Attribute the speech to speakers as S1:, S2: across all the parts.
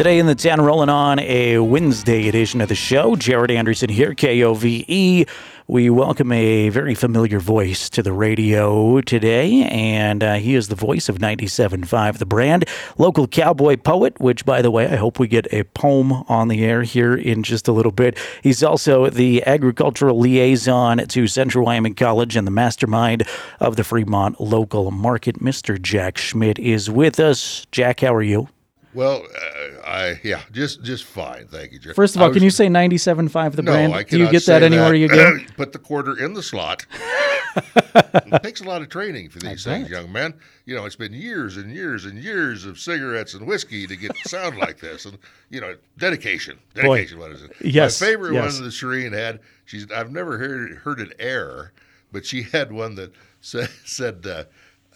S1: Today in the 10, rolling on a Wednesday edition of the show. Jared Anderson here, KOVE. We welcome a very familiar voice to the radio today, and uh, he is the voice of 97.5 The Brand, local cowboy poet, which, by the way, I hope we get a poem on the air here in just a little bit. He's also the agricultural liaison to Central Wyoming College and the mastermind of the Fremont local market. Mr. Jack Schmidt is with us. Jack, how are you?
S2: Well, uh, I yeah, just just fine, thank you, Jerry.
S1: First of all,
S2: I
S1: can you say 97.5 The
S2: no,
S1: Brand?
S2: I
S1: Do you get that anywhere you go?
S2: Put the quarter in the slot. it takes a lot of training for these things,
S1: bet.
S2: young man. You know, it's been years and years and years of cigarettes and whiskey to get to sound like this, and you know, dedication, dedication. What is it?
S1: Yes,
S2: My favorite
S1: yes.
S2: one that Shireen had. She's I've never heard heard it air, but she had one that said said uh,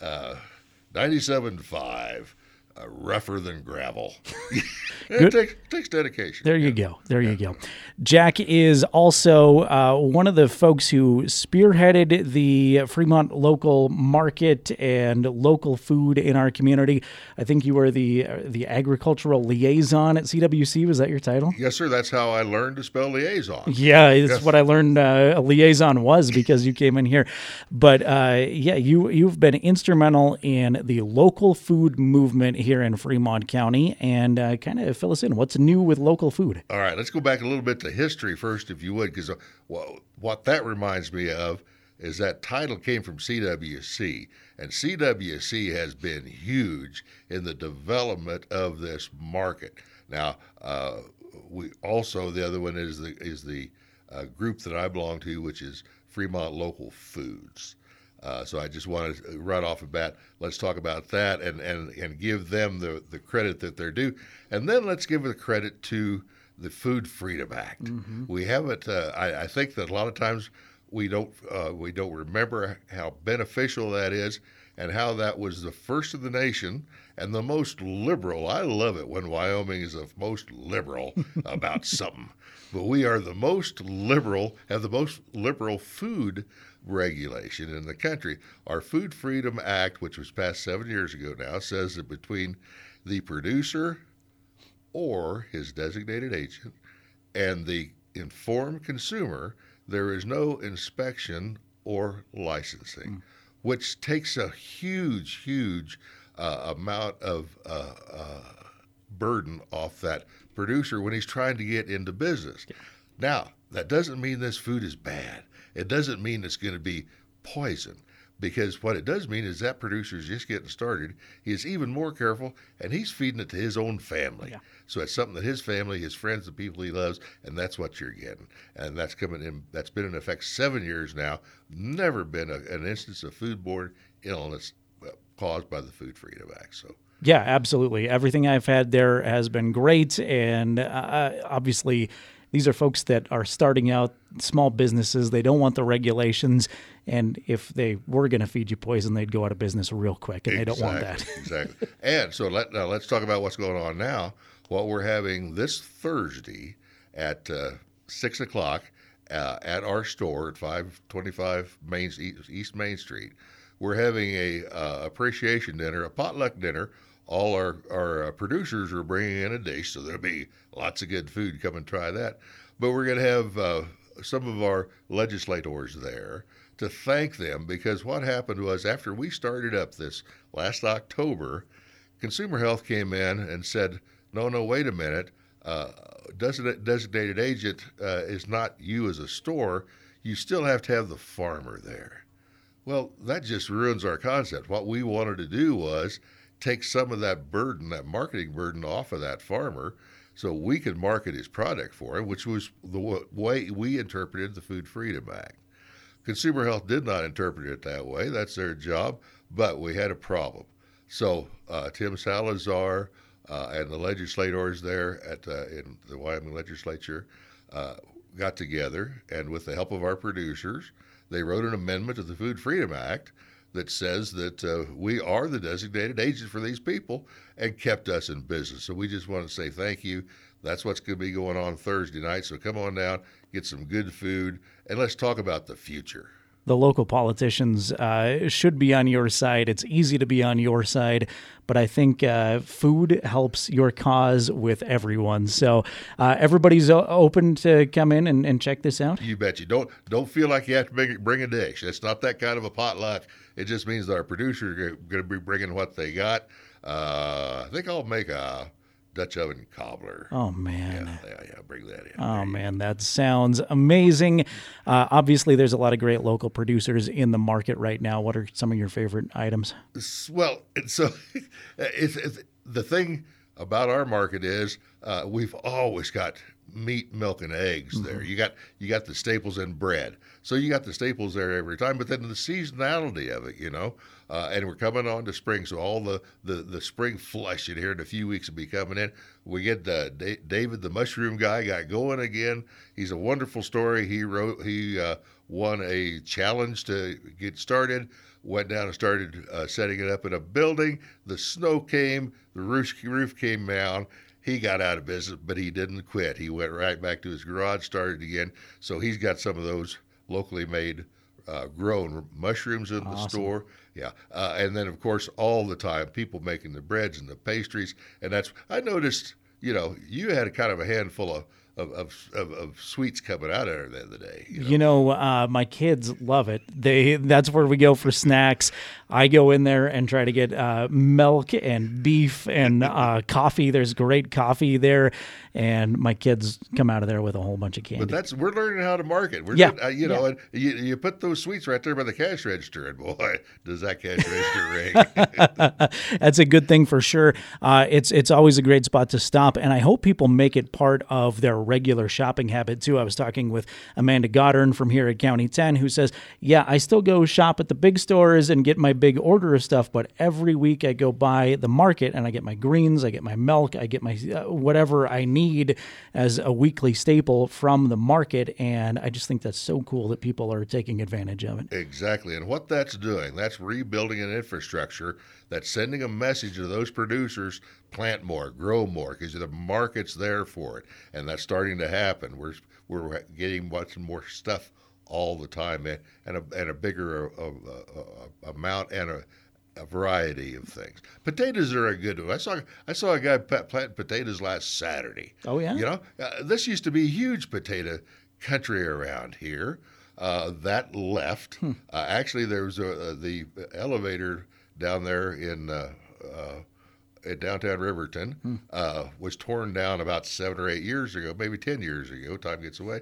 S2: uh, ninety seven five. Uh, rougher than gravel. it takes, takes dedication.
S1: There you go. There you go. Jack is also uh, one of the folks who spearheaded the Fremont local market and local food in our community. I think you were the uh, the agricultural liaison at CWC. Was that your title?
S2: Yes, sir. That's how I learned to spell liaison.
S1: Yeah, it's
S2: Yes.
S1: what I learned uh, a liaison was because you came in here. But uh, yeah, you you've been instrumental in the local food movement here in Fremont County, and uh, kind of fill us in. What's new with local food?
S2: All right, let's go back a little bit to history first, if you would, because what, what that reminds me of is that title came from CWC, and CWC has been huge in the development of this market. Now, uh, we also the other one is the is the uh, group that I belong to, which is Fremont Local Foods. Uh, so I just wanted to, right off the bat, let's talk about that and, and, and give them the, the credit that they're due. And then let's give the credit to the Food Freedom Act. We haven't, uh, I, I think that a lot of times we don't, uh, we don't remember how beneficial that is and how that was the first of the nation and the most liberal. I love it when Wyoming is the most liberal about something. But we are the most liberal, have the most liberal food regulation in the country. Our Food Freedom Act, which was passed seven years ago now, says that between the producer or his designated agent and the informed consumer, there is no inspection or licensing, which takes a huge, huge uh, amount of uh, uh, burden off that producer when he's trying to get into business. Now, that doesn't mean this food is bad. It doesn't mean it's going to be poison. Because what it does mean is that producer is just getting started. He's even more careful, and he's feeding it to his own family.
S1: Yeah.
S2: So it's something that his family, his friends, the people he loves, and that's what you're getting. And that's coming in. That's been in effect seven years now. Never been a, an instance of foodborne illness uh, caused by the Food Freedom Act. So
S1: Yeah, absolutely. Everything I've had there has been great, and uh, obviously, these are folks that are starting out small businesses. They don't want the regulations, and if they were going to feed you poison, they'd go out of business real quick, and they don't want that.
S2: Exactly, exactly. And so let, now let's talk about what's going on now. What we're having this Thursday at uh, six o'clock uh, at our store at five twenty-five Main East, East Main Street. We're having a uh, appreciation dinner, a potluck dinner. All our our uh, producers are bringing in a dish, so there'll be lots of good food. Come and try that. But we're going to have uh, some of our legislators there to thank them because what happened was after we started up this last October, Consumer Health came in and said, "No, no, wait a minute. Uh, designated, agent uh, is not you as a store. You still have to have the farmer there." Well, that just ruins our concept. What we wanted to do was take some of that burden, that marketing burden, off of that farmer, so we could market his product for him, which was the wa- way we interpreted the Food Freedom Act. Consumer Health did not interpret it that way. That's their job, but we had a problem. So uh, Tim Salazar uh, and the legislators there at uh, in the Wyoming legislature uh, got together, and with the help of our producers, they wrote an amendment to the Food Freedom Act that says that uh, we are the designated agent for these people and kept us in business. So we just want to say thank you. That's what's going to be going on Thursday night. So come on down, get some good food, and let's talk about the future.
S1: The local politicians uh, should be on your side. It's easy to be on your side, but I think uh, food helps your cause with everyone. So uh, everybody's o- open to come in and, and, check this out.
S2: You bet you don't don't feel like you have to bring, bring a dish. It's not that kind of a potluck. It just means that our producers are going to be bringing what they got. Uh, I think I'll make a Dutch oven cobbler.
S1: Oh man!
S2: Yeah, yeah, yeah bring that in.
S1: Oh man, that sounds amazing. Uh, obviously, there's a lot of great local producers in the market right now. What are some of your favorite items?
S2: Well, so it's, it's the thing about our market is uh, we've always got meat, milk, and eggs mm-hmm. there. You got you got the staples and bread. So you got the staples there every time. But then the seasonality of it, you know, uh, and we're coming on to spring, so all the, the, the spring flush in here in a few weeks will be coming in. We get uh, D- David, the mushroom guy, got going again. He's a wonderful story. He wrote, he uh, won a challenge to get started. Went down and started uh, setting it up in a building. The snow came, the roof roof came down. He got out of business, but he didn't quit. He went right back to his garage, started again. So he's got some of those locally made uh, grown mushrooms in awesome. the store. Yeah, uh, and then of course all the time people making the breads and the pastries, and that's I noticed. You know, you had a kind of a handful of of, of, of, of, sweets coming out of there the other day.
S1: You know, you know uh, my kids love it. They that's where we go for snacks. I go in there and try to get uh, milk and beef and uh, coffee. There's great coffee there, and my kids come out of there with a whole bunch of candy.
S2: But that's we're learning how to market. We're, yeah, uh, you know, yeah. you, you put those sweets right there by the cash register, and boy, does that cash register
S1: ring! that's a good thing for sure. Uh, it's it's always a great spot to stop, and I hope people make it part of their regular shopping habit too. I was talking with Amanda Goddard from here at County 10 who says, Yeah, I still go shop at the big stores and get my big order of stuff, but every week I go by the market and I get my greens, I get my milk, I get my uh, whatever I need as a weekly staple from the market. And I just think that's so cool that people are taking advantage of it.
S2: Exactly. And what that's doing, that's rebuilding an infrastructure that's sending a message to those producers plant more, grow more, because the market's there for it, and that's starting to happen. We're we're getting much more stuff all the time, and, and a and a bigger uh, uh, uh, amount and a, a, variety of things. Potatoes are a good one. I saw I saw a guy planting potatoes last Saturday.
S1: Oh yeah,
S2: you know uh, this used to be a huge potato country around here. Uh, that left. Hmm. Uh, actually, there was a, the elevator down there in at downtown Riverton hmm. uh, was torn down about seven or eight years ago, maybe ten years ago. Time gets away,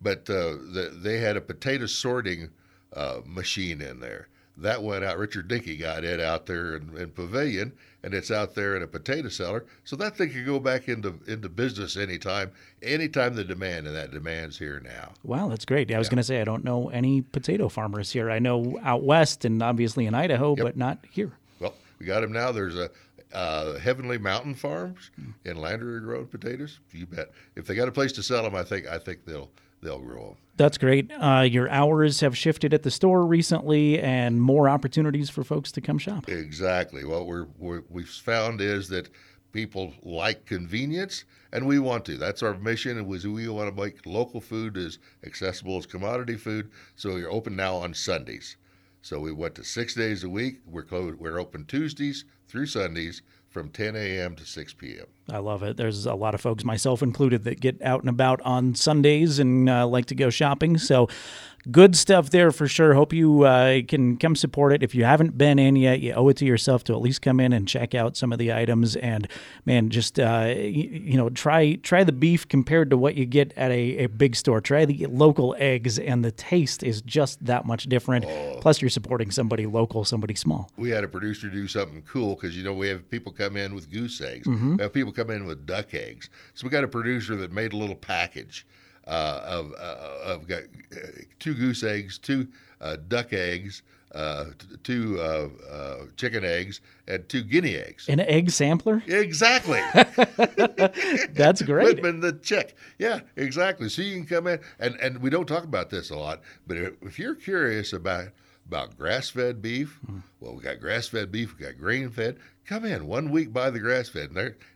S2: but uh, the, they had a potato sorting uh, machine in there. That went out. Richard Dickey got it out there in, in, Pavilion, and it's out there in a potato cellar. So that thing could go back into into business anytime, anytime the demand, and that demand's here now.
S1: Wow, that's great. I was going to say I don't know any potato farmers here. I know out west and obviously in Idaho, yep. but not here.
S2: Well, we got them now. There's a uh, Heavenly Mountain Farms in Lander grown potatoes. You bet. If they got a place to sell them, I think I think they'll they'll grow them.
S1: That's great. Uh, your hours have shifted at the store recently, and more opportunities for folks to come shop.
S2: Exactly. What we're, we're we've found is that people like convenience, and we want to. That's our mission. Was we want to make local food as accessible as commodity food. So we're open now on Sundays. So we went to six days a week. We're closed, we're open Tuesdays through Sundays from 10 a.m. to 6 p.m.
S1: I love it. There's a lot of folks, myself included, that get out and about on Sundays and uh, like to go shopping. So good stuff there for sure. Hope you uh, can come support it. If you haven't been in yet, you owe it to yourself to at least come in and check out some of the items. And man, just uh, you, you, know, try try the beef compared to what you get at a, a, big store. Try the local eggs, and the taste is just that much different. Oh. Plus, you're supporting somebody local, somebody small.
S2: We had a producer do something cool because you know we have people come in with goose eggs. Mm-hmm. We have people come in with duck eggs. So we got a producer that made a little package uh, of uh, of got uh, two goose eggs, two uh, duck eggs, uh, two uh, chicken eggs, and two guinea eggs.
S1: An egg sampler?
S2: Exactly.
S1: That's great.
S2: Whitman the chick. Yeah, exactly. So you can come in, and, and we don't talk about this a lot, but if you're curious about about grass-fed beef, mm. well, we got grass-fed beef, we got grain-fed. Come in one week buy the grass-fed,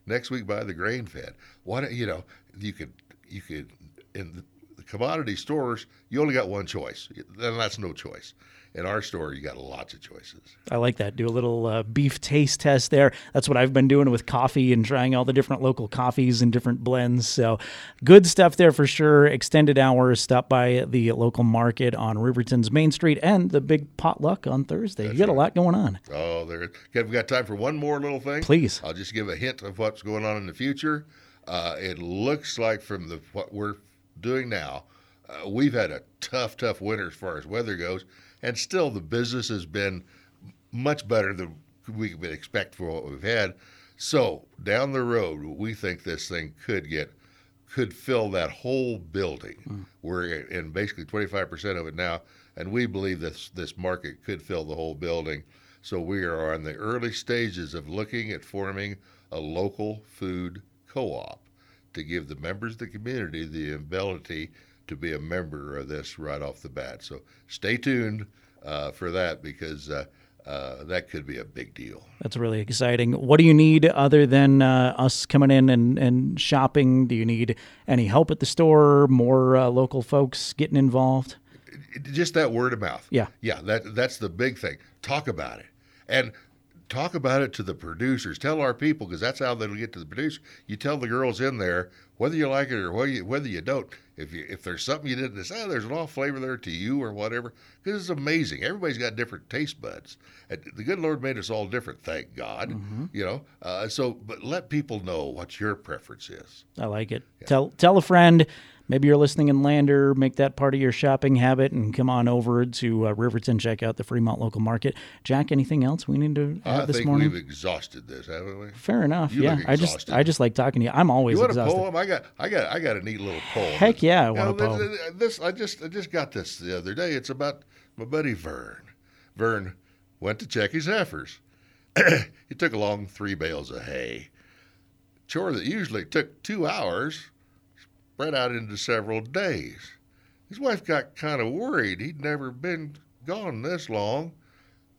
S2: next week buy the grain-fed. What you know, you could you could in the commodity stores, you only got one choice, Then that's no choice. In our store, you got lots of choices.
S1: I like that. Do a little uh, beef taste test there. That's what I've been doing with coffee and trying all the different local coffees and different blends. So good stuff there for sure. Extended hours. Stop by the local market on Riverton's Main Street and the big potluck on Thursday. That's you got right. a lot going on.
S2: Oh, there. Okay, we got time for one more little thing.
S1: Please.
S2: I'll just give a hint of what's going on in the future. Uh, it looks like from the what we're doing now, uh, we've had a tough, tough winter as far as weather goes and still the business has been much better than we could expect for what we've had. So down the road, we think this thing could get could fill that whole building. Mm. We're in basically 25% of it now, and we believe this this market could fill the whole building. So we are in the early stages of looking at forming a local food co-op to give the members of the community the ability to be a member of this right off the bat. So stay tuned uh, for that because uh, uh, that could be a big deal.
S1: That's really exciting. What do you need other than uh, us coming in and, and shopping? Do you need any help at the store? More uh, local folks getting involved?
S2: Just that word of mouth.
S1: Yeah,
S2: yeah. That that's the big thing. Talk about it, and talk about it to the producers. Tell our people because that's how they'll get to the producer. You tell the girls in there whether you like it or whether you, whether you don't. If you if there's something you didn't decide, oh, there's an off flavor there to you or whatever. Because it's amazing. Everybody's got different taste buds. And the good Lord made us all different. Thank God. Mm-hmm. You know. Uh, so, but let people know what your preference is.
S1: I like it. Yeah. Tell tell a friend maybe you're listening in Lander, make that part of your shopping habit and come on over to uh, Riverton, check out the Fremont local market. Jack, anything else we need to add
S2: I
S1: this morning?
S2: we've exhausted this, haven't we?
S1: Fair enough. You yeah, I just I just like talking to you. I'm always
S2: you want
S1: exhausted.
S2: a poem? I got I got I got a neat little poem.
S1: Heck yeah, I want you know, a poem.
S2: This I just I just got this the other day. It's about my buddy Vern. Vern went to check his heifers. he took along three bales of hay. Chore that usually took two hours spread out into several days. His wife got kind of worried. He'd never been gone this long.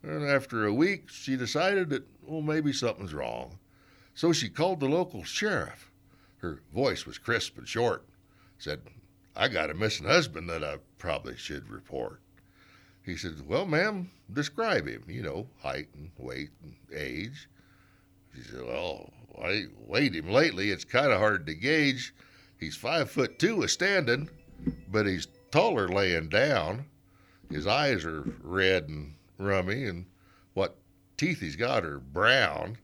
S2: And after a week, she decided that, well, maybe something's wrong. So she called the local sheriff. Her voice was crisp and short. Said, I got a missing husband that I probably should report. He said, Well, ma'am, describe him, you know, height and weight and age. She said, Well, I weighed him lately. It's kind of hard to gauge. He's five foot two a standing, but he's taller laying down. His eyes are red and rummy, and what teeth he's got are brown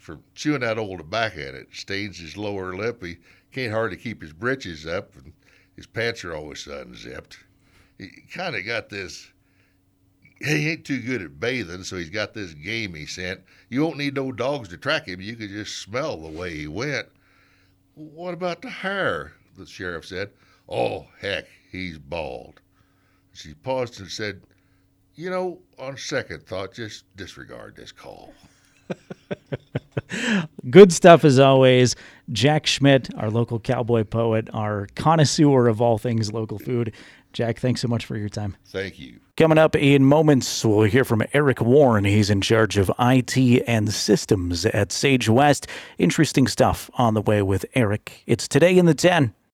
S2: from chewing that old tobacco, and it stains his lower lip. He can't hardly keep his breeches up, and his pants are always unzipped. He kind of got this. He ain't too good at bathing, so he's got this gamey scent. You won't need no dogs to track him. You could just smell the way he went. What about the hair? The sheriff said. Oh, heck, he's bald. She paused and said, You know, on second thought, just disregard this call.
S1: Good stuff as always. Jack Schmidt, our local cowboy poet, our connoisseur of all things local food. Jack, thanks so much for your time.
S2: Thank you.
S1: Coming up in moments, we'll hear from Eric Warren. He's in charge of IT and systems at Sage West. Interesting stuff on the way with Eric. It's today in the 10.